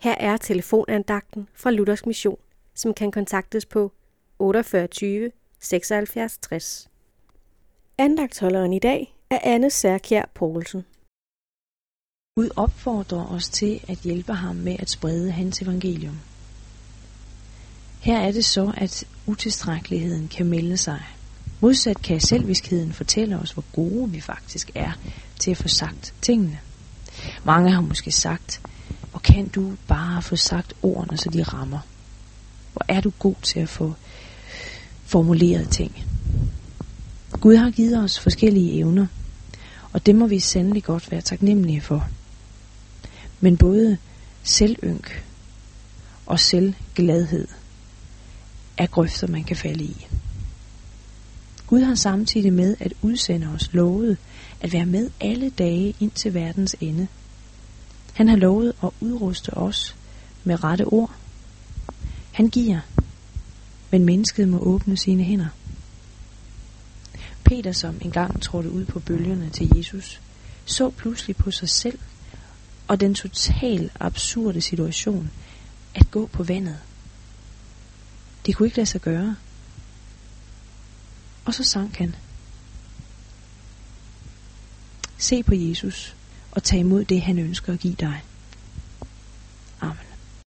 Her er telefonandagten fra Luthers Mission, som kan kontaktes på 48 76 60. Andagtholderen i dag er Anne Særkjær Poulsen. Gud opfordrer os til at hjælpe ham med at sprede hans evangelium. Her er det så, at utilstrækkeligheden kan melde sig. Modsat kan selvviskheden fortælle os, hvor gode vi faktisk er til at få sagt tingene. Mange har måske sagt, kan du bare få sagt ordene, så de rammer? Hvor er du god til at få formuleret ting? Gud har givet os forskellige evner, og det må vi sandelig godt være taknemmelige for. Men både selvynk og selvgladhed er grøfter, man kan falde i. Gud har samtidig med at udsende os lovet at være med alle dage ind til verdens ende. Han har lovet at udruste os med rette ord. Han giver, men mennesket må åbne sine hænder. Peter, som engang trådte ud på bølgerne til Jesus, så pludselig på sig selv og den total absurde situation at gå på vandet. Det kunne ikke lade sig gøre. Og så sank han. Se på Jesus og tage imod det, han ønsker at give dig.